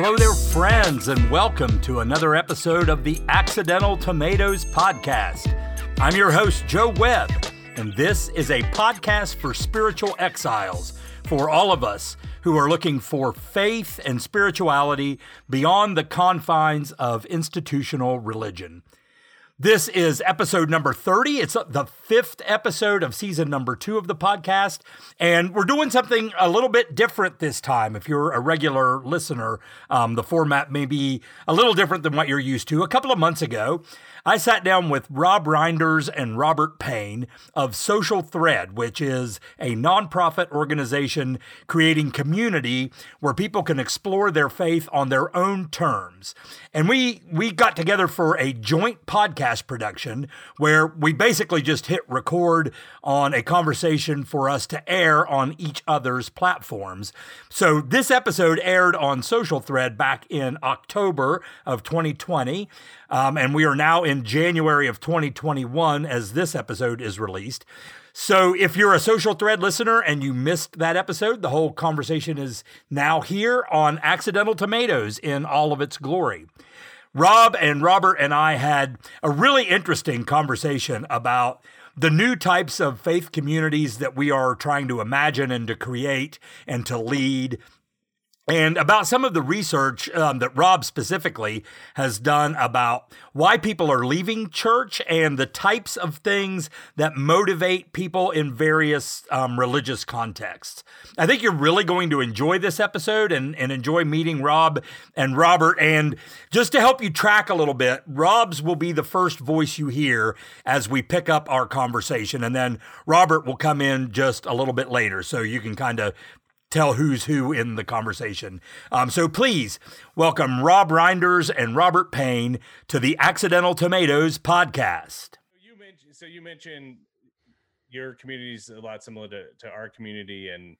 Hello there, friends, and welcome to another episode of the Accidental Tomatoes Podcast. I'm your host, Joe Webb, and this is a podcast for spiritual exiles, for all of us who are looking for faith and spirituality beyond the confines of institutional religion. This is episode number 30. It's the fifth episode of season number two of the podcast. And we're doing something a little bit different this time. If you're a regular listener, um, the format may be a little different than what you're used to. A couple of months ago, I sat down with Rob Reinders and Robert Payne of Social Thread, which is a nonprofit organization creating community where people can explore their faith on their own terms. And we we got together for a joint podcast production where we basically just hit record on a conversation for us to air on each other's platforms. So this episode aired on Social Thread back in October of 2020. Um, and we are now in January of 2021 as this episode is released. So if you're a social thread listener and you missed that episode, the whole conversation is now here on Accidental Tomatoes in all of its glory. Rob and Robert and I had a really interesting conversation about the new types of faith communities that we are trying to imagine and to create and to lead and about some of the research um, that Rob specifically has done about why people are leaving church and the types of things that motivate people in various um, religious contexts. I think you're really going to enjoy this episode and, and enjoy meeting Rob and Robert. And just to help you track a little bit, Rob's will be the first voice you hear as we pick up our conversation. And then Robert will come in just a little bit later. So you can kind of tell who's who in the conversation. Um, so please welcome Rob Reinders and Robert Payne to the Accidental Tomatoes podcast. You mentioned so you mentioned your community is a lot similar to, to our community and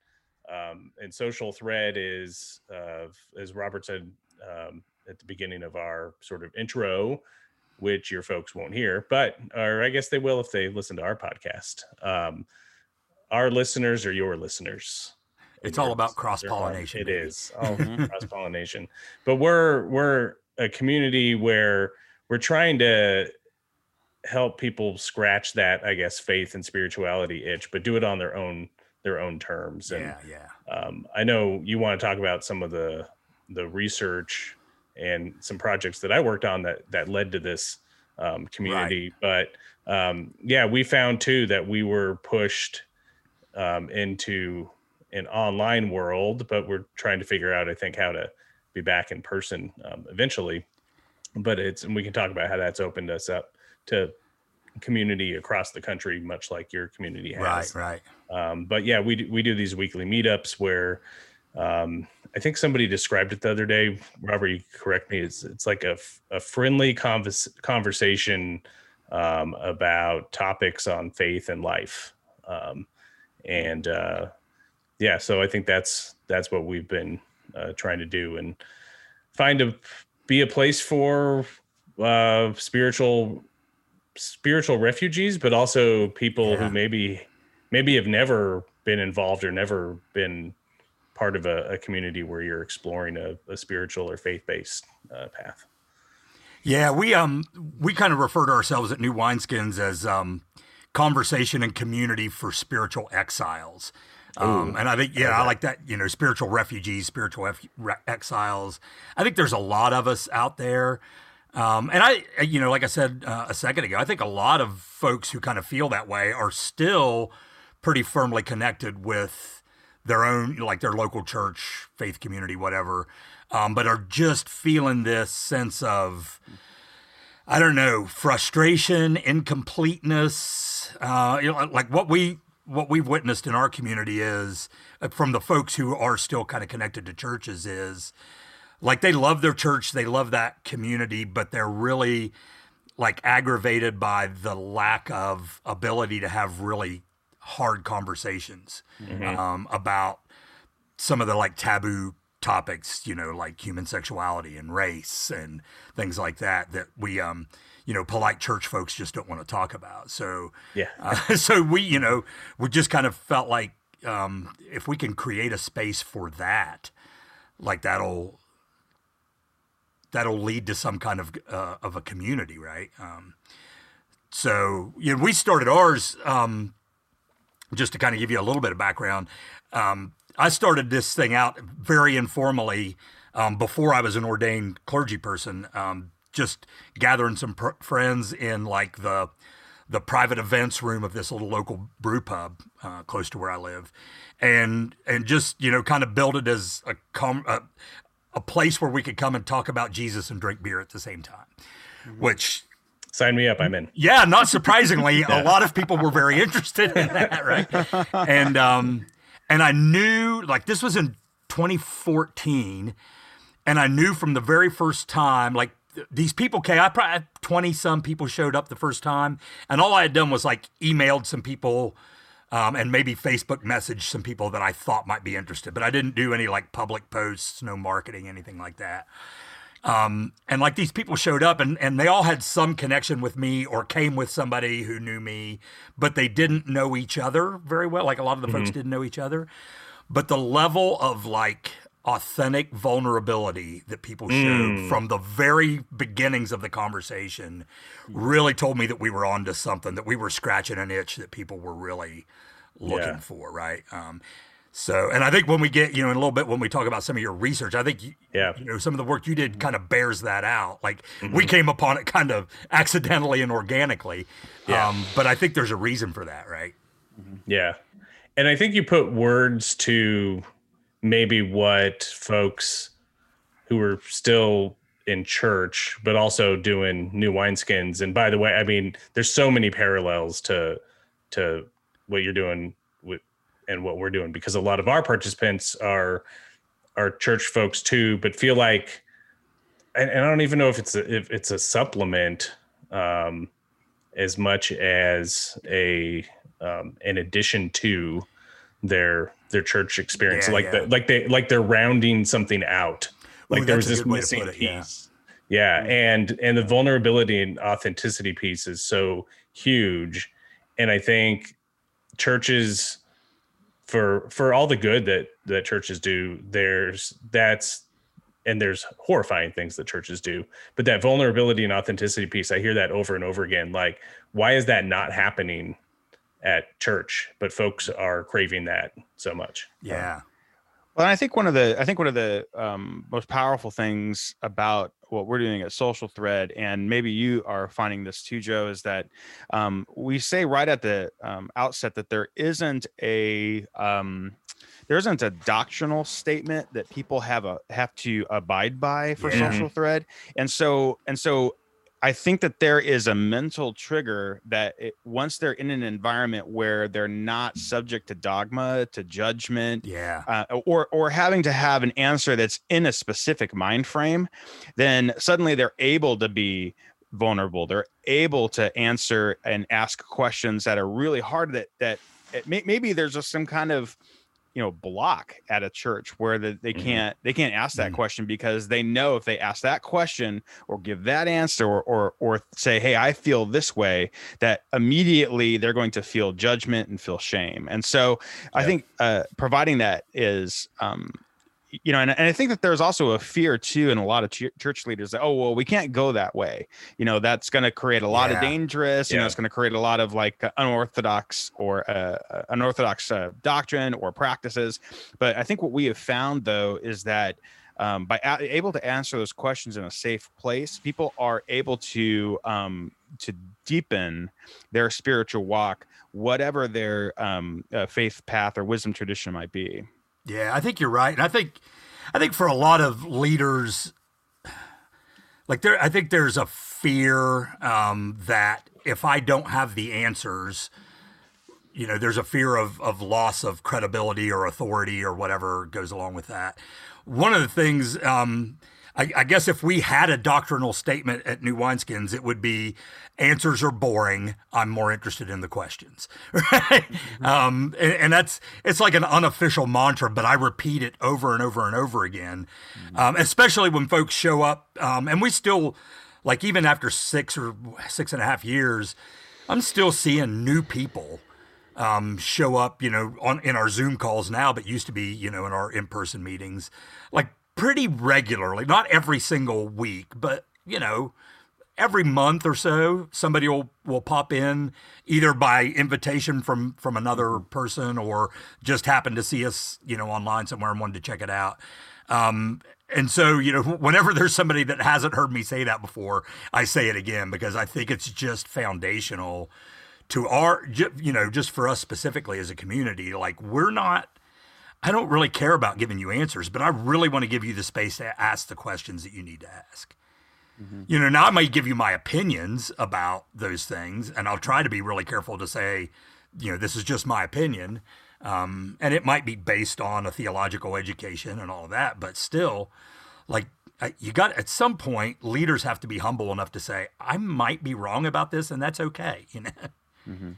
um, and social thread is uh, as Robert said um, at the beginning of our sort of intro which your folks won't hear but or I guess they will if they listen to our podcast um, our listeners are your listeners it's all about cross pollination. It is all cross pollination. But we're we're a community where we're trying to help people scratch that, I guess, faith and spirituality itch, but do it on their own their own terms. And, yeah, yeah. Um, I know you want to talk about some of the the research and some projects that I worked on that that led to this um, community. Right. But um, yeah, we found too that we were pushed um, into an online world, but we're trying to figure out, I think, how to be back in person um, eventually. But it's and we can talk about how that's opened us up to community across the country, much like your community has. Right, right. Um, but yeah, we do, we do these weekly meetups where um, I think somebody described it the other day. Robert, you correct me. It's it's like a, a friendly convers- conversation um, about topics on faith and life. Um, and uh, yeah, so I think that's that's what we've been uh, trying to do and find a be a place for uh, spiritual spiritual refugees, but also people yeah. who maybe maybe have never been involved or never been part of a, a community where you're exploring a, a spiritual or faith based uh, path. Yeah, we um we kind of refer to ourselves at New Wineskins as um, conversation and community for spiritual exiles. Um, and I think, yeah, I like that, you know, spiritual refugees, spiritual re- exiles. I think there's a lot of us out there. Um, and I, you know, like I said uh, a second ago, I think a lot of folks who kind of feel that way are still pretty firmly connected with their own, like their local church, faith community, whatever, um, but are just feeling this sense of, I don't know, frustration, incompleteness. Uh, you know, like what we what we've witnessed in our community is uh, from the folks who are still kind of connected to churches is like they love their church, they love that community, but they're really like aggravated by the lack of ability to have really hard conversations mm-hmm. um, about some of the like taboo topics, you know, like human sexuality and race and things like that that we um you know, polite church folks just don't want to talk about. So, yeah. uh, so we, you know, we just kind of felt like um, if we can create a space for that, like that'll that'll lead to some kind of uh, of a community, right? Um, so you know, we started ours um, just to kind of give you a little bit of background. Um, I started this thing out very informally um, before I was an ordained clergy person, um, just gathering some pr- friends in like the the private events room of this little local brew pub uh, close to where I live, and and just you know kind of build it as a com- a, a place where we could come and talk about Jesus and drink beer at the same time, mm-hmm. which sign me up i'm in yeah not surprisingly yeah. a lot of people were very interested in that right and um and i knew like this was in 2014 and i knew from the very first time like these people came i probably 20 some people showed up the first time and all i had done was like emailed some people um, and maybe Facebook message some people that I thought might be interested, but I didn't do any like public posts, no marketing, anything like that. Um, and like these people showed up and, and they all had some connection with me or came with somebody who knew me, but they didn't know each other very well. Like a lot of the mm-hmm. folks didn't know each other. But the level of like authentic vulnerability that people showed mm. from the very beginnings of the conversation really told me that we were onto something, that we were scratching an itch that people were really looking yeah. for, right? Um, so, and I think when we get, you know, in a little bit when we talk about some of your research, I think, you, yeah, you know, some of the work you did kind of bears that out. Like mm-hmm. we came upon it kind of accidentally and organically, yeah. um, but I think there's a reason for that, right? Yeah, and I think you put words to maybe what folks who are still in church, but also doing new wineskins. And by the way, I mean, there's so many parallels to to what you're doing with and what we're doing because a lot of our participants are are church folks too, but feel like and, and I don't even know if it's a, if it's a supplement um, as much as a um, an addition to their their church experience. Yeah, like yeah. the, like they like they're rounding something out. Like Ooh, there's this missing it, piece. Yeah. yeah and and the vulnerability and authenticity piece is so huge. And i think churches for for all the good that that churches do there's that's and there's horrifying things that churches do. But that vulnerability and authenticity piece i hear that over and over again. Like why is that not happening at church, but folks are craving that so much. Yeah. Well, I think one of the I think one of the um, most powerful things about what we're doing at Social Thread, and maybe you are finding this too, Joe, is that um, we say right at the um, outset that there isn't a um, there isn't a doctrinal statement that people have a have to abide by for yeah. Social Thread, and so and so I think that there is a mental trigger that it, once they're in an environment where they're not subject to dogma, to judgment, yeah, uh, or or having to have an answer that's in a specific mind frame, then suddenly they're able to be vulnerable. They're able to answer and ask questions that are really hard. That that may, maybe there's just some kind of you know block at a church where the, they mm-hmm. can't they can't ask that mm-hmm. question because they know if they ask that question or give that answer or, or or say hey i feel this way that immediately they're going to feel judgment and feel shame and so i think uh, providing that is um, you know, and, and I think that there's also a fear too in a lot of ch- church leaders that, oh, well, we can't go that way. You know, that's going to create a lot yeah. of dangerous, you know, it's going to create a lot of like unorthodox or uh, uh, unorthodox uh, doctrine or practices. But I think what we have found though is that um, by a- able to answer those questions in a safe place, people are able to um, to deepen their spiritual walk, whatever their um, uh, faith path or wisdom tradition might be. Yeah, I think you're right. And I think I think for a lot of leaders like there I think there's a fear um, that if I don't have the answers, you know, there's a fear of of loss of credibility or authority or whatever goes along with that. One of the things um, I, I, guess if we had a doctrinal statement at New Wineskins, it would be answers are boring. I'm more interested in the questions. Right? Mm-hmm. Um, and, and, that's, it's like an unofficial mantra, but I repeat it over and over and over again, mm-hmm. um, especially when folks show up. Um, and we still, like, even after six or six and a half years, I'm still seeing new people um, show up, you know, on in our Zoom calls now, but used to be, you know, in our in person meetings. Like pretty regularly, not every single week, but you know, every month or so, somebody will, will pop in either by invitation from from another person or just happen to see us, you know, online somewhere and wanted to check it out. Um, and so, you know, whenever there's somebody that hasn't heard me say that before, I say it again because I think it's just foundational to our, you know, just for us specifically as a community. Like, we're not, I don't really care about giving you answers, but I really want to give you the space to ask the questions that you need to ask. Mm-hmm. You know, now I might give you my opinions about those things, and I'll try to be really careful to say, you know, this is just my opinion. Um, and it might be based on a theological education and all of that, but still, like, you got at some point, leaders have to be humble enough to say, I might be wrong about this, and that's okay. You know? Mm-hmm.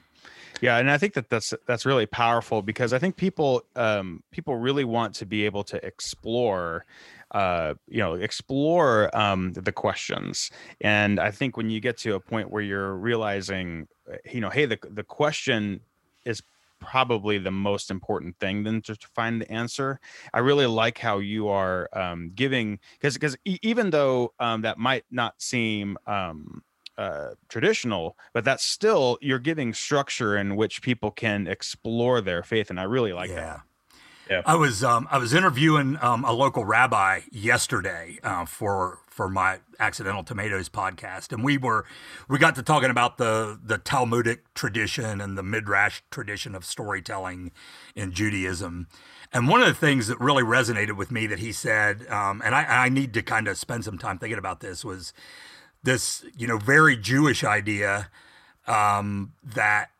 Yeah, and I think that that's that's really powerful because I think people um, people really want to be able to explore uh, you know, explore um, the questions. And I think when you get to a point where you're realizing, uh, you know, hey, the the question is probably the most important thing than to, to find the answer. I really like how you are um, giving because because even though um, that might not seem um, uh, traditional, but that's still you're giving structure in which people can explore their faith, and I really like yeah. that. Yeah. I was um, I was interviewing um, a local rabbi yesterday uh, for for my Accidental Tomatoes podcast, and we were we got to talking about the the Talmudic tradition and the midrash tradition of storytelling in Judaism. And one of the things that really resonated with me that he said, um, and I, I need to kind of spend some time thinking about this, was this you know very Jewish idea um, that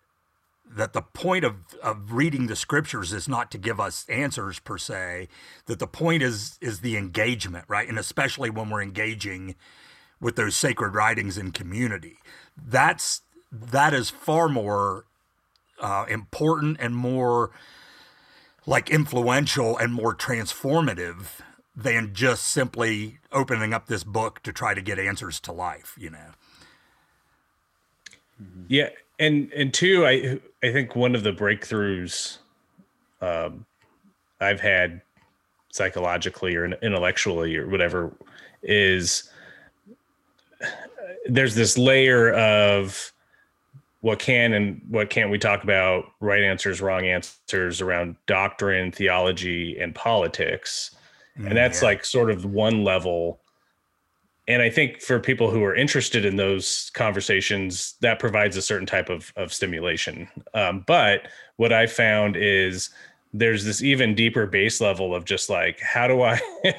that the point of, of reading the scriptures is not to give us answers per se that the point is is the engagement right? And especially when we're engaging with those sacred writings in community. That's that is far more uh, important and more like influential and more transformative than just simply opening up this book to try to get answers to life you know? Yeah and and two, I I think one of the breakthroughs um, I've had psychologically or intellectually or whatever is there's this layer of what can and what can't we talk about right answers wrong answers around doctrine theology and politics and that's yeah. like sort of one level and I think for people who are interested in those conversations, that provides a certain type of, of stimulation. Um, but what I found is there's this even deeper base level of just like, how do I,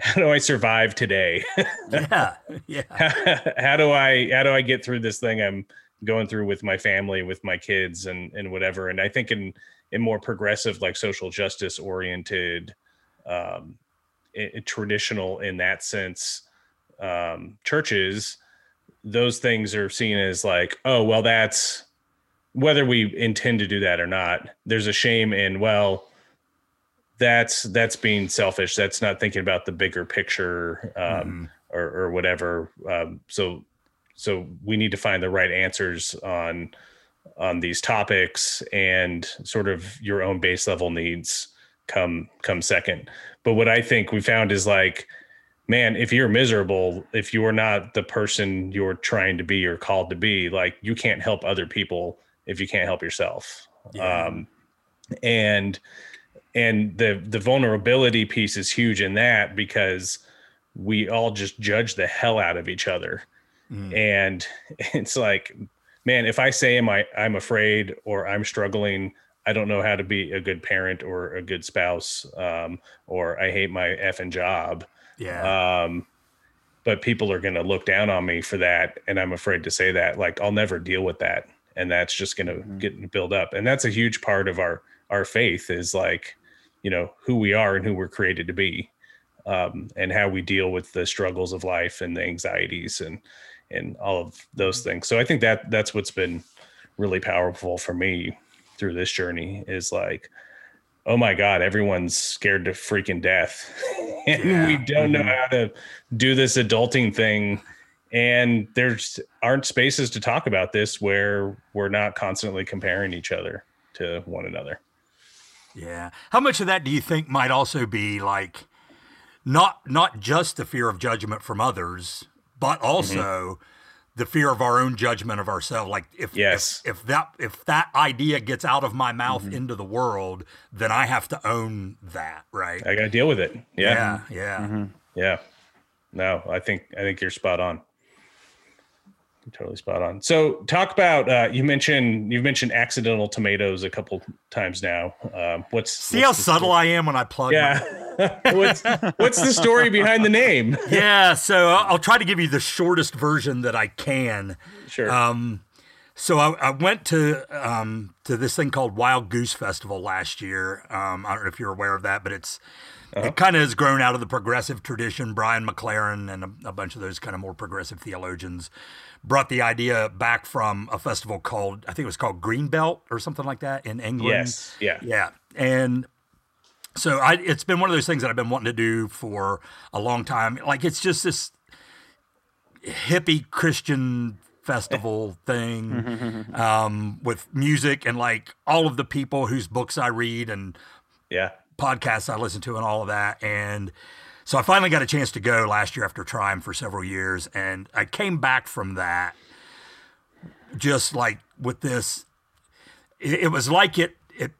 how do I survive today? yeah, yeah. how, how do I, how do I get through this thing I'm going through with my family, with my kids, and and whatever. And I think in in more progressive, like social justice oriented um, traditional in that sense um, churches, those things are seen as like, oh, well, that's whether we intend to do that or not. There's a shame in well, that's that's being selfish. That's not thinking about the bigger picture um, mm-hmm. or, or whatever. Um, so so we need to find the right answers on on these topics and sort of your own base level needs come come second but what I think we found is like, man, if you're miserable, if you're not the person you're trying to be or called to be, like you can't help other people if you can't help yourself. Yeah. Um, and and the the vulnerability piece is huge in that because we all just judge the hell out of each other. Mm. And it's like, man, if I say am I I'm afraid or I'm struggling, I don't know how to be a good parent or a good spouse, um, or I hate my effing job. Yeah. Um, but people are going to look down on me for that, and I'm afraid to say that. Like I'll never deal with that, and that's just going to mm-hmm. get build up. And that's a huge part of our our faith is like, you know, who we are and who we're created to be, um, and how we deal with the struggles of life and the anxieties and and all of those mm-hmm. things. So I think that that's what's been really powerful for me through this journey is like, oh my God, everyone's scared to freaking death. and yeah. we don't know mm-hmm. how to do this adulting thing. And there's aren't spaces to talk about this where we're not constantly comparing each other to one another. Yeah. How much of that do you think might also be like not not just the fear of judgment from others, but Mm-hmm. The fear of our own judgment of ourselves. Like if Yes. if, if that if that idea gets out of my mouth Mm-hmm. into the world, then I have to own that, right? I got to deal with it. Yeah. yeah. yeah. Mm-hmm. Yeah. No, I think I think you're spot on. Totally spot on. So talk about uh, you mentioned you've mentioned accidental tomatoes a couple times now. Um, what's See what's how subtle sto- I am when I plug. my- Yeah. what's what's the story behind the name? yeah. So I'll try to give you the shortest version that I can. Sure. Um, so I, I went to um, to this thing called Wild Goose Festival last year. Um, I don't know if you're aware of that, but it's it kind of has grown out of the progressive tradition. Brian McLaren and a, a bunch of those kind of more progressive theologians brought the idea back from a festival called I think it was called Greenbelt or something like that in England. yes. Yeah. Yeah, and so I, it's been one of those things that I've been wanting to do for a long time. Like it's just this hippie Christian festival thing mm-hmm, mm-hmm, mm-hmm. um, with music and like all of the people whose books I read and Yeah. podcasts I listen to and all of that. And so I finally got a chance to go last year after trying for several years. And I came back from that just like with this, it, it was like it, it,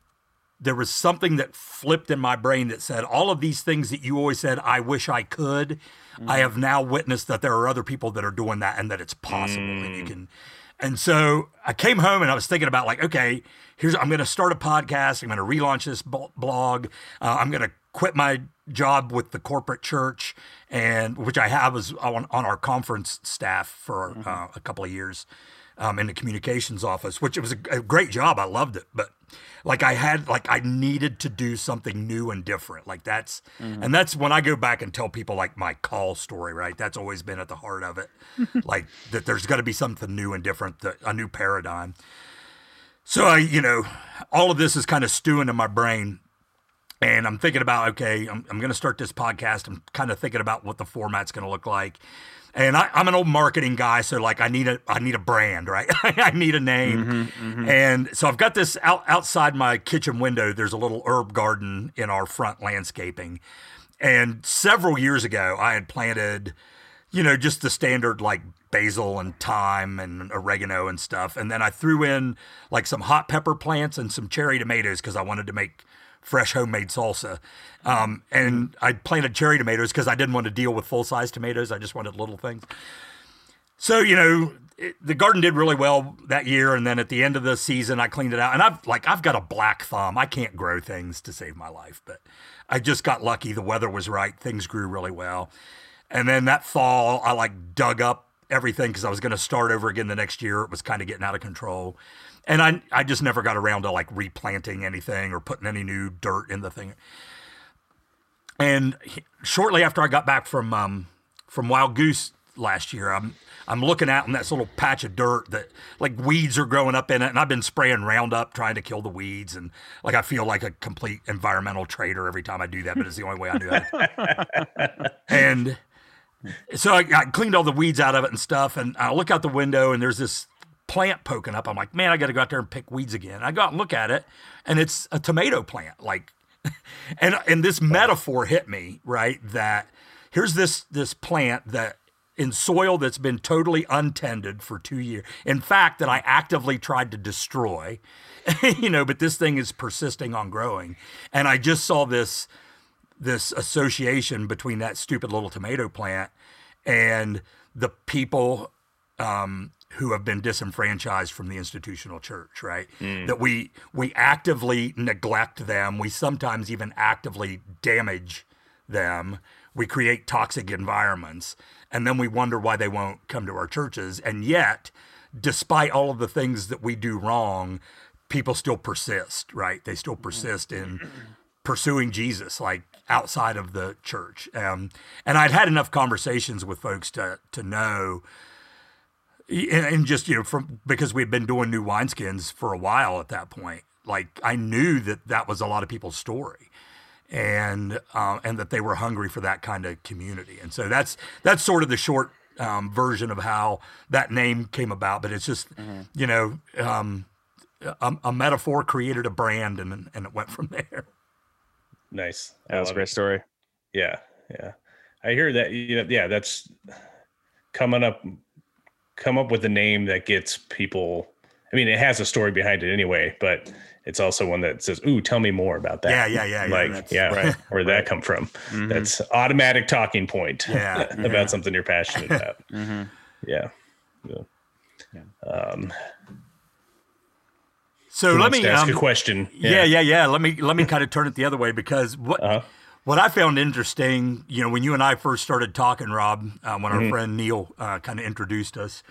there was something that flipped in my brain that said, all of these things that you always said, I wish I could. I have now witnessed that there are other people that are doing that and that it's possible and you can. And so I came home and I was thinking about like, okay, here's I'm going to start a podcast. I'm going to relaunch this blog. Uh, I'm going to quit my job with the corporate church and which I have was on, on our conference staff for uh, a couple of years um, in the communications office, which it was a, a great job. I loved it, but like I had like I needed to do something new and different. Like that's and that's when I go back and tell people like my call story, right? That's always been at the heart of it. like that there's got to be something new and different, that, a new paradigm. So I, you know, all of this is kind of stewing in my brain. And I'm thinking about, okay, I'm, I'm going to start this podcast. I'm kind of thinking about what the format's going to look like. And I, I'm an old marketing guy, so like I need a I need a brand, right? I need a name, mm-hmm, mm-hmm. and so I've got this out, outside my kitchen window. There's a little herb garden in our front landscaping, and several years ago I had planted, you know, just the standard like basil and thyme and oregano and stuff, and then I threw in like some hot pepper plants and some cherry tomatoes because I wanted to make fresh homemade salsa. Um, and I planted cherry tomatoes because I didn't want to deal with full size tomatoes. I just wanted little things. So, you know, it, the garden did really well that year. And then at the end of the season, I cleaned it out. And I've like, I've got a black thumb. I can't grow things to save my life, but I just got lucky. The weather was right. Things grew really well. And then that fall, I like dug up everything because I was going to start over again the next year. It was kind of getting out of control. And I, I just never got around to like replanting anything or putting any new dirt in the thing. And he- shortly after I got back from um, from Wild Goose last year, I'm I'm looking out in this little patch of dirt that like weeds are growing up in it, and I've been spraying Roundup trying to kill the weeds, and like I feel like a complete environmental traitor every time I do that, but it's the only way I do it. and so I, I cleaned all the weeds out of it and stuff, and I look out the window, and there's this plant poking up. I'm like, man, I got to go out there and pick weeds again. I go out and look at it, and it's a tomato plant, like and and this metaphor hit me right that here's this this plant that in soil that's been totally untended for two years in fact that i actively tried to destroy you know but this thing is persisting on growing and i just saw this this association between that stupid little tomato plant and the people um, who have been disenfranchised from the institutional church, right? That we we actively neglect them. We sometimes even actively damage them. We create toxic environments, and then we wonder why they won't come to our churches. And yet, despite all of the things that we do wrong, people still persist, right? They still persist in pursuing Jesus, like outside of the church. Um, and I'd had enough conversations with folks to to know, and, and just you know, from because we'd been doing new wineskins for a while at that point. Like I knew that that was a lot of people's story. And uh, and that they were hungry for that kind of community, and so that's that's sort of the short um, version of how that name came about. But it's just, you know, um, a, a metaphor created a brand, and and it went from there. Nice. I That was a great it. story. Yeah. yeah. I hear that. You know, yeah, that's coming up. Come up with a name that gets people. I mean, it has a story behind it anyway, but it's also one that says, "Ooh, tell me more about that." Yeah, yeah, yeah. yeah, Like, that's- yeah, right, where'd that come from? That's automatic talking point Yeah, about yeah. something you're passionate about. Mm-hmm. Yeah. yeah. Yeah. Um, So let me ask um, a question. yeah, yeah, yeah. Let me let me kind of turn it the other way because what Uh-huh. what I found interesting, you know, when you and I first started talking, Rob, uh, when Mm-hmm. our friend Neil uh, kind of introduced us,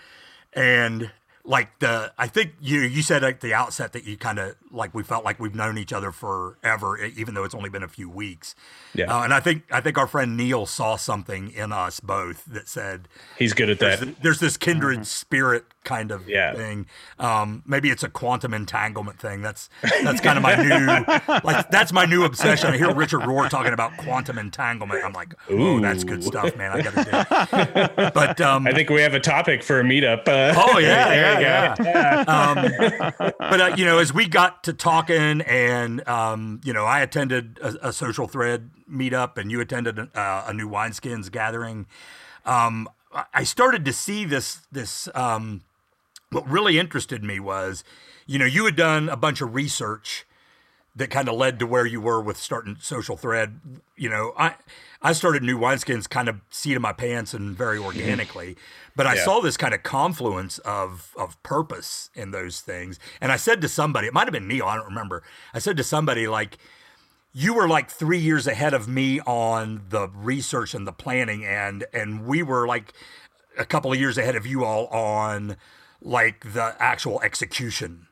and like the, I think you you said at the outset that you kind of like we felt like we've known each other forever, even though it's only been a few weeks. Yeah. Uh, and I think I think our friend Neil saw something in us both that said He's good at there's, that. th- there's this kindred spirit kind of Yeah. thing. Um, maybe it's a quantum entanglement thing. That's that's kind of my new like that's my new obsession. I hear Richard Rohr talking about quantum entanglement. I'm like, oh, that's good stuff, man. I gotta do. It. But um, I think we have a topic for a meetup. Uh, Oh yeah, there yeah, you go. yeah. um, but uh, you know, as we got to talking, and um, you know, I attended a, a social thread meetup, and you attended a, a new wineskins gathering. Um, I- I started to see this. This um, what really interested me was, you know, you had done a bunch of research that kind of led to where you were with starting social thread. You know i i started new wineskins kind of seat of my pants and very mm-hmm. organically but i Yeah. saw this kind of confluence of of purpose in those things. And i said to somebody it might have been neil i don't remember. I said to somebody like you were like three years ahead of me on the research and the planning and and we were like a couple of years ahead of you all on like the actual execution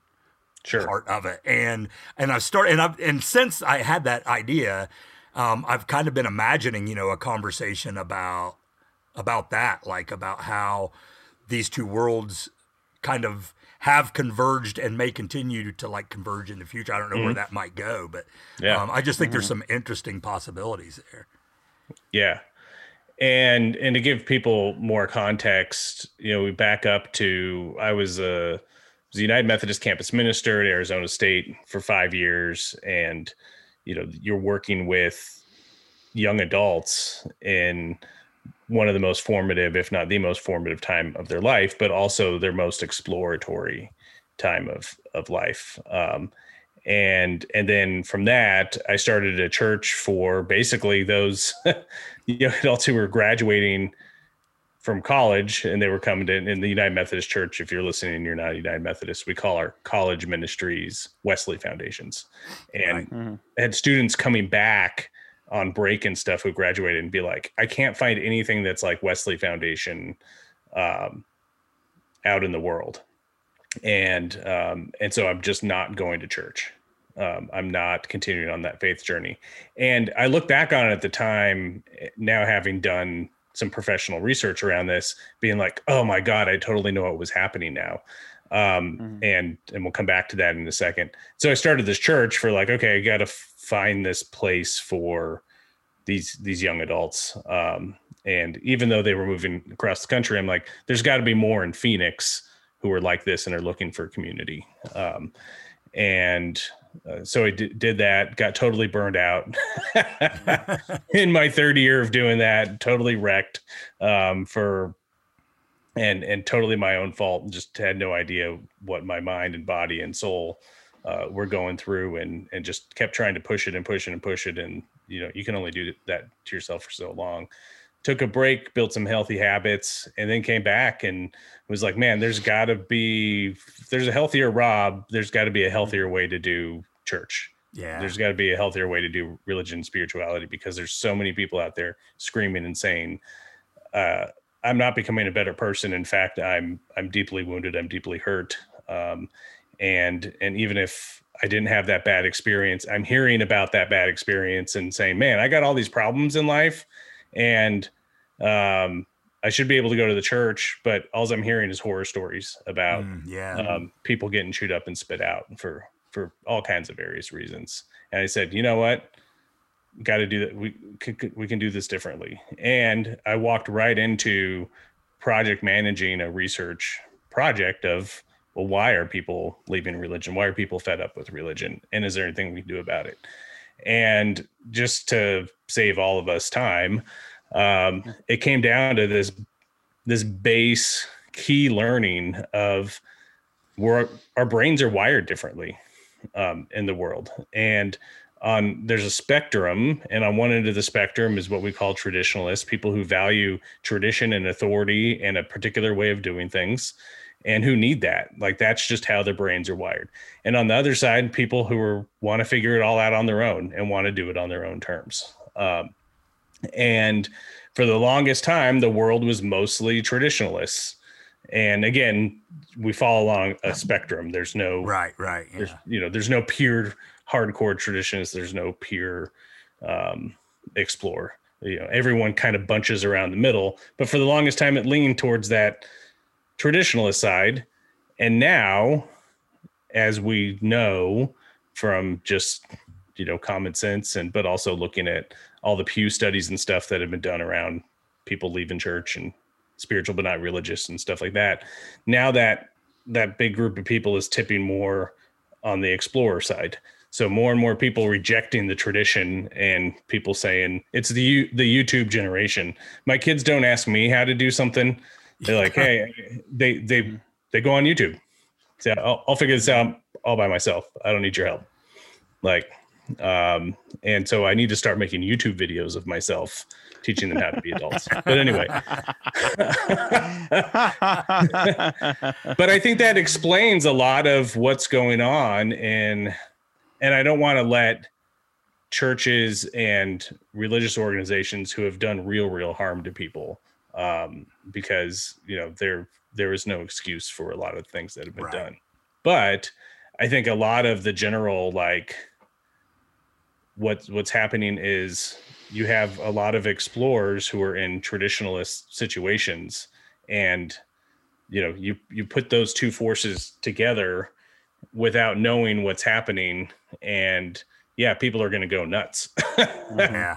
Sure. part of it. And and I've started and I've and since I had that idea, um, I've kind of been imagining, you know, a conversation about about that, like about how these two worlds kind of have converged and may continue to like converge in the future. I don't know where that might go, but Yeah. um, I just think there's some interesting possibilities there. Yeah. And and to give people more context, you know, we back up to I was a was United Methodist campus minister at Arizona State for five years, and you know, you're working with young adults in one of the most formative, if not the most formative time of their life, but also their most exploratory time of of life. Um, and and then from that, I started a church for basically those young adults who were graduating from college and they were coming to in the United Methodist Church. If you're listening you're not United Methodist, we call our college ministries Wesley Foundations, and Mhm. had students coming back on break and stuff who graduated and be like, I can't find anything that's like Wesley Foundation um, out in the world, and um, and so I'm just not going to church. Um, I'm not continuing on that faith journey. And I look back on it at the time, eh, now having done some professional research around this, being like, oh my God, I totally know what was happening now. Um, Mhm. and and we'll come back to that in a second. So I started this church for like, okay, I got to find this place for these these young adults. Um, and even though they were moving across the country, I'm like, there's got to be more in Phoenix who are like this and are looking for community. Um, and uh, so I d- did that, got totally burned out in my third year of doing that, totally wrecked um, for and and totally my own fault. Just had no idea what my mind and body and soul uh, were going through, and and just kept trying to push it and push it and push it, and you know you can only do that to yourself for so long. Took a break, built some healthy habits, and then came back and was like, man, there's got to be there's a healthier Rob. There's got to be a healthier way to do church. Yeah. there's got to be a healthier way to do religion and spirituality because there's so many people out there screaming and saying uh, i'm not becoming a better person. In fact i'm i'm deeply wounded. I'm deeply hurt. Um, and and even if i didn't have that bad experience i'm hearing about that bad experience and saying man i got all these problems in life and um, i should be able to go to the church but all i'm hearing is horror stories about Mm, yeah. um, people getting chewed up and spit out for for all kinds of various reasons. And I said, you know what, got to do that. We can, we can do this differently. And I walked right into project managing a research project of well, why are people leaving religion? Why are people fed up with religion? And is there anything we can do about it? And just to save all of us time. Um, it came down to this this base key learning of where our brains are wired differently um, in the world, and on there's a spectrum, and on one end of the spectrum is what we call traditionalists, people who value tradition and authority and a particular way of doing things and who need that. Like that's just how their brains are wired. And on the other side, people who are want to figure it all out on their own and want to do it on their own terms. Um, and for the longest time, the world was mostly traditionalists. And again, we fall along a spectrum. There's no right, right. Yeah. There's, you know, there's no pure hardcore traditions. There's no pure um, explore. You know, everyone kind of bunches around the middle. But for the longest time, it leaned towards that traditionalist side. And now, as we know from just you know common sense and but also looking at all the Pew studies and stuff that have been done around people leaving church and spiritual but not religious and stuff like that. Now that that big group of people is tipping more on the explorer side. So more and more people rejecting the tradition and people saying it's the the YouTube generation. My kids don't ask me how to do something. They're like, hey, they they they go on YouTube. So I'll, I'll figure this out all by myself. I don't need your help. Like, um, and so I need to start making YouTube videos of myself teaching them how to be adults. But anyway, but I think that explains a lot of what's going on, and and I don't want to let churches and religious organizations who have done real, real harm to people um, because you know there there is no excuse for a lot of things that have been right. done. But I think a lot of the general like what's what's happening is you have a lot of explorers who are in traditionalist situations and you know you you put those two forces together without knowing what's happening and yeah people are going to go nuts yeah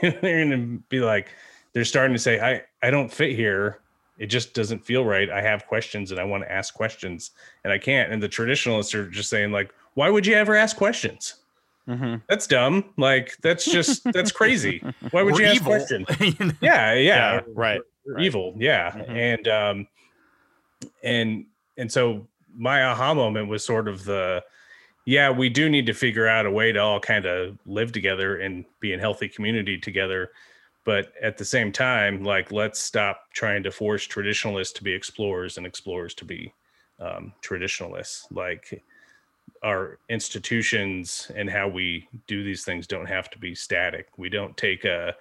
they're going to be like they're starting to say, I, I don't fit here. It just doesn't feel right. I have questions and I want to ask questions and I can't. And the traditionalists are just saying, like, why would you ever ask questions? Mm-hmm. That's dumb. Like that's just that's crazy. Why would you ask evil. questions? yeah, yeah, yeah, right. right. Evil, yeah. Mm-hmm. And um, and and so my aha moment was sort of the, yeah, we do need to figure out a way to all kind of live together and be in healthy community together but at the same time like let's stop trying to force traditionalists to be explorers and explorers to be um, traditionalists. Like our institutions and how we do these things don't have to be static. We don't take a,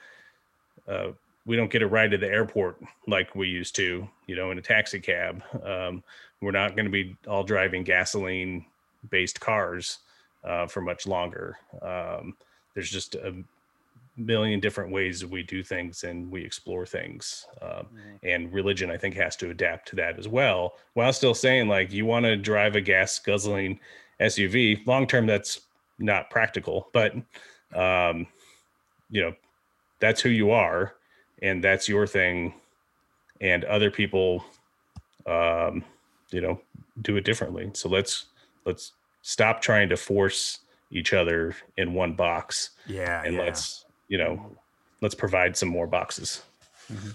a we don't get a ride to the airport like we used to you know in a taxi cab. Um, we're not going to be all driving gasoline based cars uh, for much longer. Um, there's just a million different ways we do things and we explore things um, mm-hmm. and religion i think has to adapt to that as well while still saying like you want to drive a gas guzzling suv long term that's not practical but um, you know that's who you are and that's your thing and other people um, you know do it differently so let's let's stop trying to force each other in one box yeah and yeah. let's you know, let's provide some more boxes. Mm-hmm.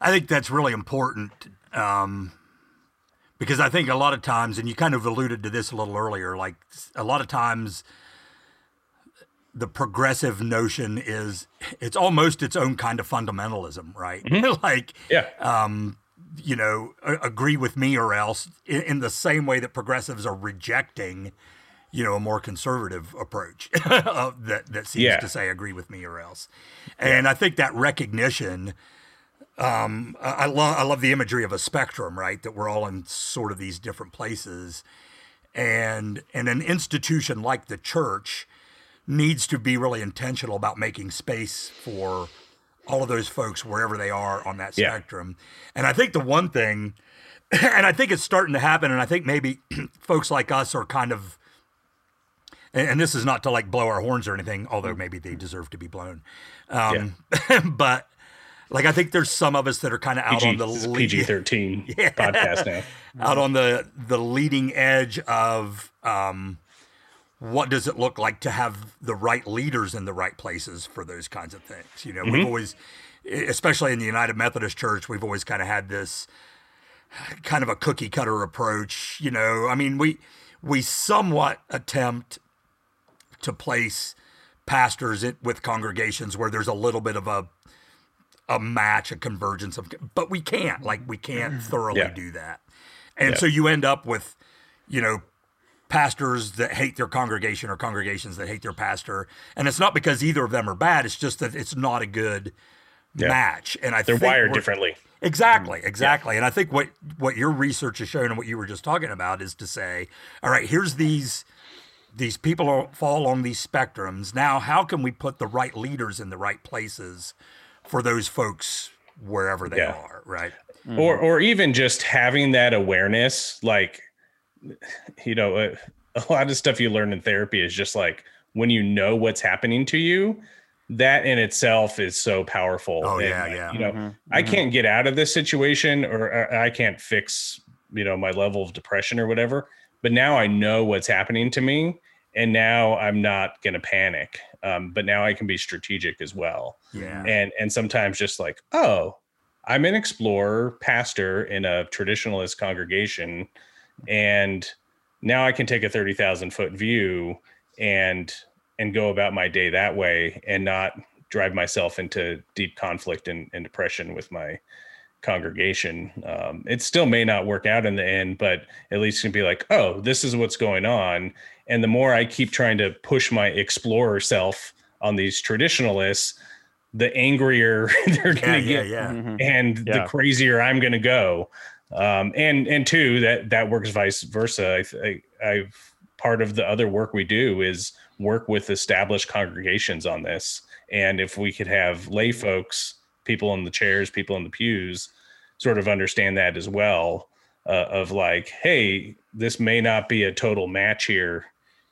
I think that's really important um, because I think a lot of times, and you kind of alluded to this a little earlier, like a lot of times the progressive notion is it's almost its own kind of fundamentalism, right? Mm-hmm. like, yeah. Um, you know, agree with me or else in, in the same way that progressives are rejecting you know, a more conservative approach that that seems yeah. to say agree with me or else. And. I think that recognition, um, I love I love the imagery of a spectrum, right? That we're all in sort of these different places, and and an institution like the church needs to be really intentional about making space for all of those folks wherever they are on that spectrum. Yeah. And I think the one thing, and I think it's starting to happen, and I think maybe folks like us are kind of and, and, this is not to like blow our horns or anything, although maybe they deserve to be blown. Um, yeah. but like I think there's some of us that are kind of out PG, on the PG thirteen yeah, podcast now, out on the the leading edge of um, what does it look like to have the right leaders in the right places for those kinds of things? You know, mm-hmm. we've always, especially in the United Methodist Church, we've always kind of had this kind of a cookie cutter approach. You know, I mean, we we somewhat attempt to place pastors with congregations where there's a little bit of a a match, a convergence of, but we can't like we can't mm-hmm. thoroughly yeah. do that, and yeah. so you end up with, you know, pastors that hate their congregation or congregations that hate their pastor, and it's not because either of them are bad. It's just that it's not a good yeah. match, and I they're wired differently. Exactly, exactly. And I think what what your research has shown and what you were just talking about is to say, all right, here's these these people fall along these spectrums. Now, how can we put the right leaders in the right places for those folks wherever they yeah. are, right? Mm-hmm. Or or even just having that awareness, like you know, a, a lot of stuff you learn in therapy is just like when you know what's happening to you, that in itself is so powerful. Oh and, yeah, yeah. You know, mm-hmm. I mm-hmm. can't get out of this situation, or I can't fix you know my level of depression or whatever. But now I know what's happening to me, and now I'm not going to panic. Um, but now I can be strategic as well. Yeah. And and sometimes just like, oh, I'm an explorer pastor in a traditionalist congregation, and now I can take a thirty thousand foot view and and go about my day that way and not drive myself into deep conflict and, and depression with my congregation. Um, it still may not work out in the end, but at least you can be like, oh, this is what's going on. And the more I keep trying to push my explorer self on these traditionalists, the angrier they're going to yeah, get, yeah, yeah. and yeah. the crazier I'm going to go. Um, and and two, that that works vice versa. I, I, I've part of the other work we do is work with established congregations on this. And if we could have lay folks, people in the chairs, people in the pews, sort of understand that as well, uh, of like, hey, this may not be a total match here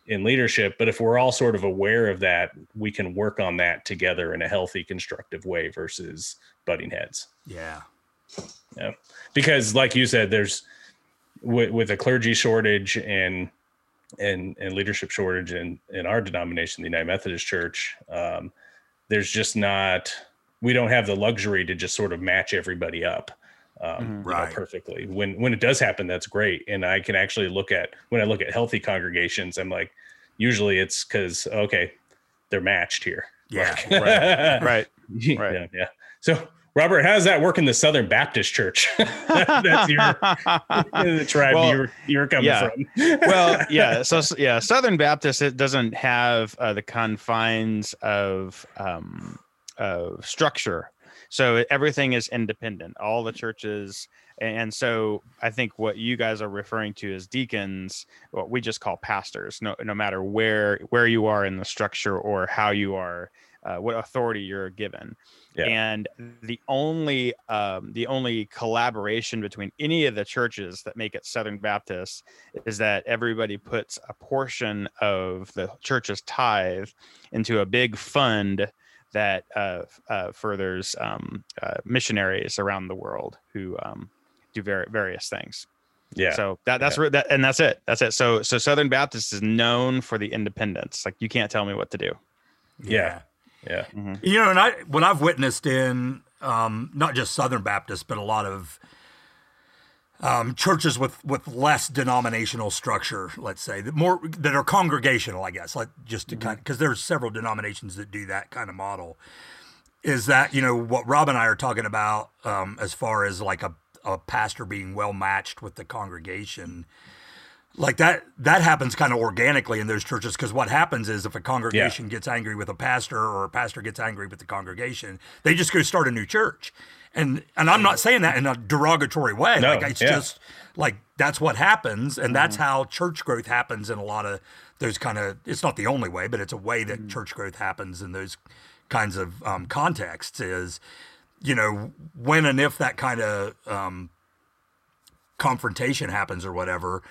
in leadership, but if we're all sort of aware of that, we can work on that together in a healthy, constructive way versus butting heads. Yeah. Yeah. Because, like you said, there's with, with a clergy shortage and and and leadership shortage in in our denomination, the United Methodist Church, um, there's just not we don't have the luxury to just sort of match everybody up um, mm-hmm. right. know, perfectly. When when it does happen, that's great, and I can actually look at when I look at healthy congregations, I'm like, usually it's because okay, they're matched here. Yeah, like, right, right, right. Yeah, yeah. So Robert, how does that work in the Southern Baptist Church? That's your the tribe well, you're you're coming yeah. from. well, yeah. So yeah, Southern Baptist it doesn't have uh, the confines of um, of structure. So everything is independent. All the churches, and so I think what you guys are referring to as deacons, what we just call pastors. No, no matter where where you are in the structure or how you are, uh, what authority you're given. Yeah. And the only um, the only collaboration between any of the churches that make it Southern Baptist is that everybody puts a portion of the church's tithe into a big fund that uh, uh, furthers um, uh, missionaries around the world who um, do ver- various things. Yeah. So that that's yeah. that, and that's it. That's it. So so Southern Baptist is known for the independence. Like you can't tell me what to do. Yeah. Yeah. Mm-hmm. You know, and I what I've witnessed in um, not just Southern Baptist, but a lot of um, churches with with less denominational structure, let's say, that more that are congregational, I guess, like just to mm-hmm. kind of because there's several denominations that do that kind of model. Is that you know what Rob and I are talking about um, as far as like a a pastor being well matched with the congregation? Like that that happens kind of organically in those churches because what happens is if a congregation yeah. gets angry with a pastor or a pastor gets angry with the congregation they just go start a new church and and i'm not saying that in a derogatory way no, like it's yeah. just like that's what happens and that's mm-hmm. how church growth happens in a lot of those kind of it's not the only way but it's a way that mm-hmm. church growth happens in those kinds of um, contexts is you know when and if that kind of um, confrontation happens or whatever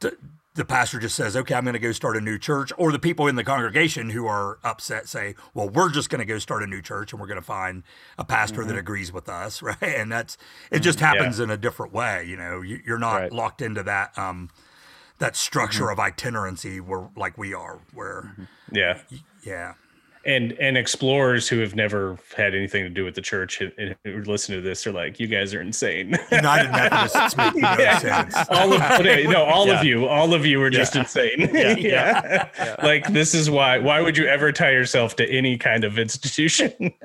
the, the pastor just says, okay, I'm going to go start a new church. Or the people in the congregation who are upset say, well, we're just going to go start a new church and we're going to find a pastor mm-hmm. that agrees with us. Right. And that's, it just mm-hmm. happens yeah. in a different way. You know, you, are not right. locked into that, um, that structure mm-hmm. of itinerancy where like we are where mm-hmm. yeah yeah and and explorers who have never had anything to do with the church and, who listen to this are like, you guys are insane. United Methodists make no sense. All of no, all yeah. of you, all of you are just yeah. insane. Yeah. yeah. Like this is why. Why would you ever tie yourself to any kind of institution?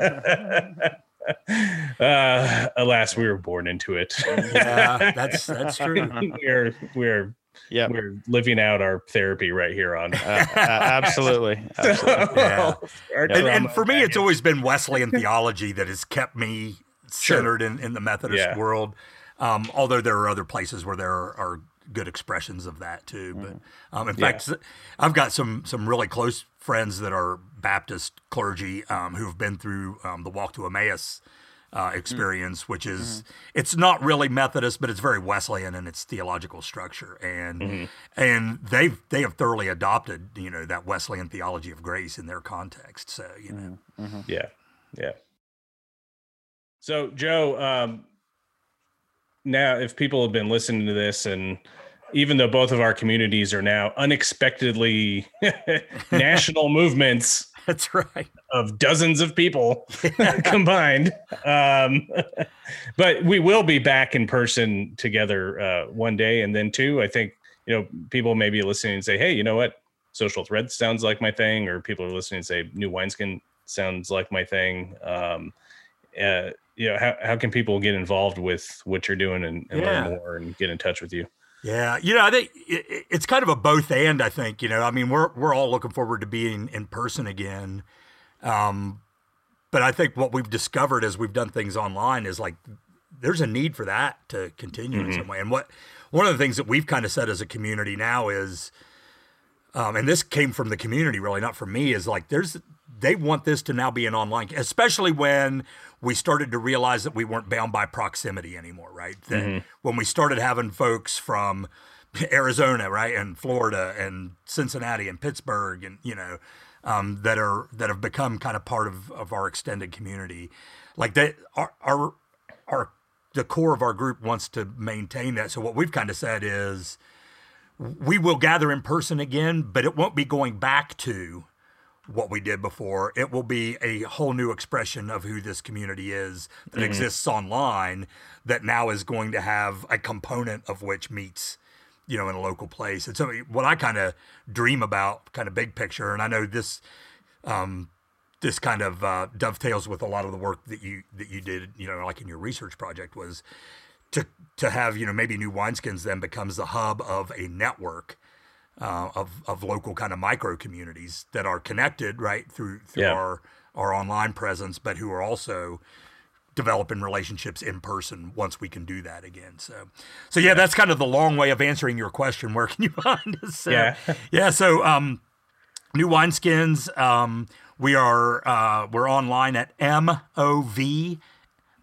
uh, alas, we were born into it. yeah, that's that's true. we're we're yeah we're living out our therapy right here on uh, absolutely, absolutely. Yeah. and, and, for me it's always been wesleyan theology that has kept me centered sure. in, in the methodist yeah. world um, although there are other places where there are, are good expressions of that too but mm-hmm. um, in yeah. fact i've got some some really close friends that are baptist clergy um, who've been through um, the walk to emmaus uh, experience, mm which is mm-hmm. it's not really Methodist, but it's very Wesleyan in its theological structure, and mm-hmm. and they've they have thoroughly adopted you know that Wesleyan theology of grace in their context. So you know, mm-hmm. mm-hmm. yeah, yeah. So Joe, um, now if people have been listening to this and even though both of our communities are now unexpectedly national movements That's right. Of dozens of people combined. Um, but we will be back in person together uh, one day. And then, two, I think, you know, people may be listening and say, hey, you know what? Social thread sounds like my thing. Or people are listening and say, New Wineskin sounds like my thing. Um, uh, you know, how, how can people get involved with what you're doing and, and yeah. learn more and get in touch with you? Yeah, you know, I think it's kind of a both and. I think you know, I mean, we're we're all looking forward to being in person again, um, but I think what we've discovered as we've done things online is like there's a need for that to continue mm-hmm. in some way. And what one of the things that we've kind of said as a community now is, um, and this came from the community really, not from me, is like there's they want this to now be an online, especially when we started to realize that we weren't bound by proximity anymore, right? That mm-hmm. when we started having folks from Arizona, right, and Florida and Cincinnati and Pittsburgh, and you know, um, that are that have become kind of part of, of our extended community, like that, our, our our the core of our group wants to maintain that. So what we've kind of said is, we will gather in person again, but it won't be going back to what we did before. It will be a whole new expression of who this community is that mm-hmm. exists online that now is going to have a component of which meets you know in a local place and so what i kind of dream about kind of big picture and i know this um, this kind of uh, dovetails with a lot of the work that you that you did you know like in your research project was to to have you know maybe new wineskins then becomes the hub of a network uh, of of local kind of micro communities that are connected right through through yeah. our our online presence, but who are also developing relationships in person once we can do that again. So, so yeah, that's kind of the long way of answering your question. Where can you find us? So, yeah, yeah. So, um, new wineskins. Um, we are uh, we're online at MOV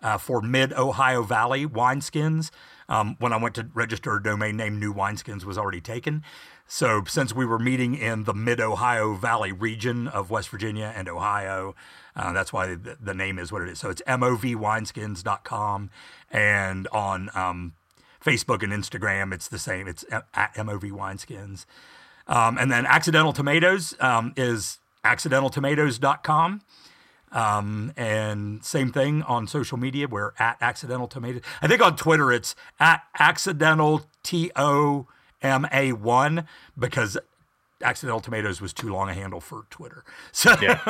uh, for Mid Ohio Valley Wineskins. Um, when I went to register a domain name, New Wineskins was already taken. So, since we were meeting in the mid Ohio Valley region of West Virginia and Ohio, uh, that's why the, the, name is what it is. So, it's movwineskins.com. And on um, Facebook and Instagram, it's the same. It's at MOV Wineskins. Um, and then Accidental Tomatoes um, is accidentaltomatoes.com. Um, and same thing on social media. We're at Accidental Tomatoes. I think on Twitter it's at Accidental T O MA1 because accidental tomatoes was too long a handle for Twitter. So yeah.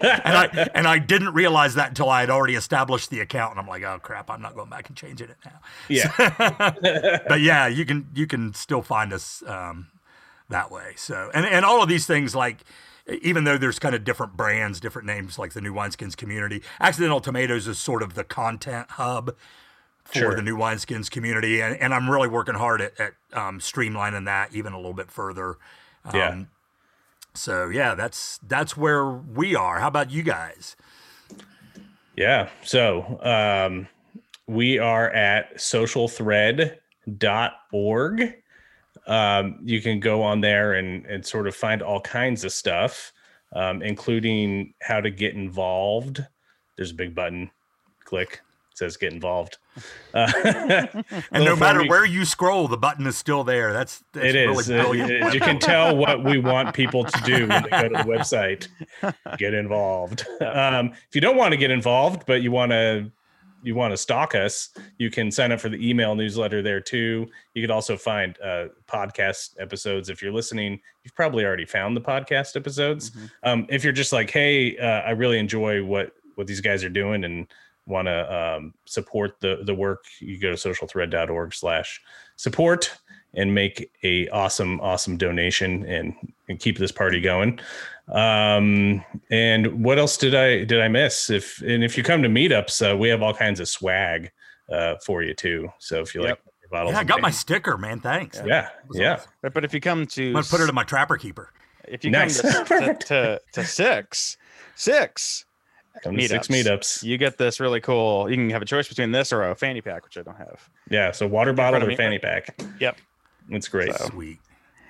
and I and I didn't realize that until I had already established the account and I'm like, oh crap, I'm not going back and changing it now. Yeah. So, but yeah, you can you can still find us um, that way. So and and all of these things like even though there's kind of different brands, different names like the New Wineskins community, Accidental Tomatoes is sort of the content hub for sure. the new wineskins community, and, and I'm really working hard at, at um, streamlining that even a little bit further. Um, yeah. So yeah, that's that's where we are. How about you guys? Yeah. So um, we are at socialthread.org. Um, you can go on there and, and sort of find all kinds of stuff, um, including how to get involved. There's a big button. Click says get involved. Uh, and no matter where you scroll, the button is still there. That's, that's it is. Really uh, you can tell what we want people to do when they go to the website. Get involved. Um, if you don't want to get involved, but you want to you want to stalk us, you can sign up for the email newsletter there too. You could also find uh, podcast episodes. If you're listening, you've probably already found the podcast episodes. Mm-hmm. Um, if you're just like, hey, uh, I really enjoy what what these guys are doing and want to um, support the the work, you go to socialthread.org slash support and make a awesome awesome donation and, and keep this party going um and what else did i did i miss if and if you come to meetups uh, we have all kinds of swag uh for you too so if you yep. like bottles yeah i got paint. my sticker man thanks yeah yeah awesome. but if you come to i'm gonna put it in my trapper keeper if you nice. come to, to, to, to six six Come meetups. six meetups. You get this really cool. You can have a choice between this or a fanny pack, which I don't have. Yeah, so water bottle or fanny pack. Yep, it's great. So. Sweet.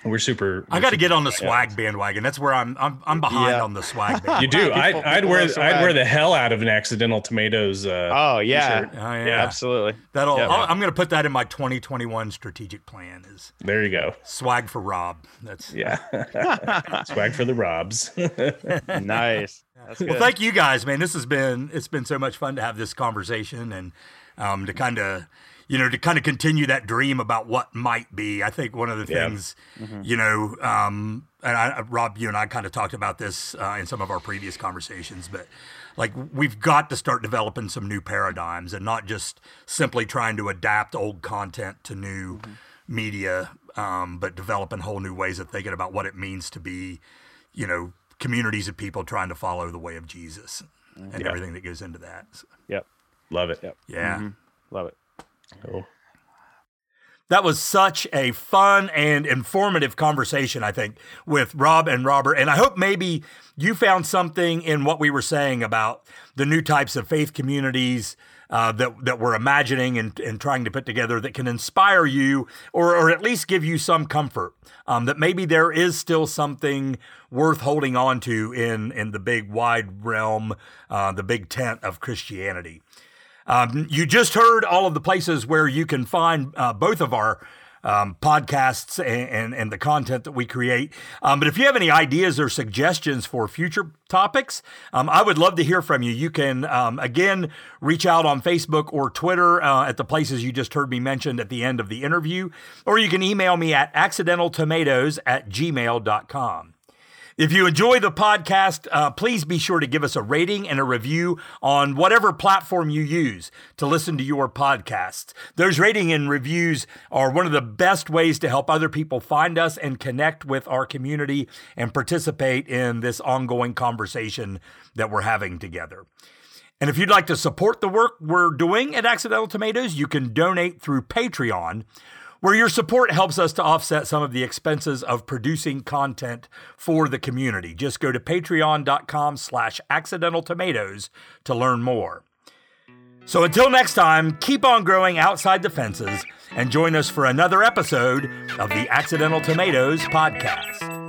We're super. I got to get on the swag bandwagon. That's where I'm. I'm. I'm behind yeah. on the swag. Bandwagon. You do. I'd, I'd wear. I'd wear the hell out of an accidental tomatoes. Uh, oh yeah. Oh yeah. yeah. Absolutely. That'll. Yeah, I'm going to put that in my 2021 strategic plan. Is there you go. Swag for Rob. That's yeah. swag for the Robs. nice. Well, thank you guys, man. This has been. It's been so much fun to have this conversation and um, to kind of you know, to kind of continue that dream about what might be. I think one of the things, yeah. mm-hmm. you know, um, and I, Rob, you and I kind of talked about this uh, in some of our previous conversations, but like we've got to start developing some new paradigms and not just simply trying to adapt old content to new mm-hmm. media, um, but developing whole new ways of thinking about what it means to be, you know, communities of people trying to follow the way of Jesus and yep. everything that goes into that. So, yep. Love it. Yep. Yeah. Mm-hmm. Love it. Cool. That was such a fun and informative conversation, I think, with Rob and Robert. And I hope maybe you found something in what we were saying about the new types of faith communities uh, that, that we're imagining and, and trying to put together that can inspire you or, or at least give you some comfort um, that maybe there is still something worth holding on to in, in the big wide realm, uh, the big tent of Christianity. Um, you just heard all of the places where you can find uh, both of our um, podcasts and, and, and, the content that we create. Um, but if you have any ideas or suggestions for future topics, um, I would love to hear from you. You can, um, again, reach out on Facebook or Twitter uh, at the places you just heard me mentioned at the end of the interview, or you can email me at accidentaltomatoes at gmail.com. If you enjoy the podcast, uh, please be sure to give us a rating and a review on whatever platform you use to listen to your podcasts. Those rating and reviews are one of the best ways to help other people find us and connect with our community and participate in this ongoing conversation that we're having together. And if you'd like to support the work we're doing at Accidental Tomatoes, you can donate through Patreon where your support helps us to offset some of the expenses of producing content for the community. Just go to patreon.com slash accidental tomatoes to learn more. So until next time, keep on growing outside the fences and join us for another episode of the Accidental Tomatoes podcast.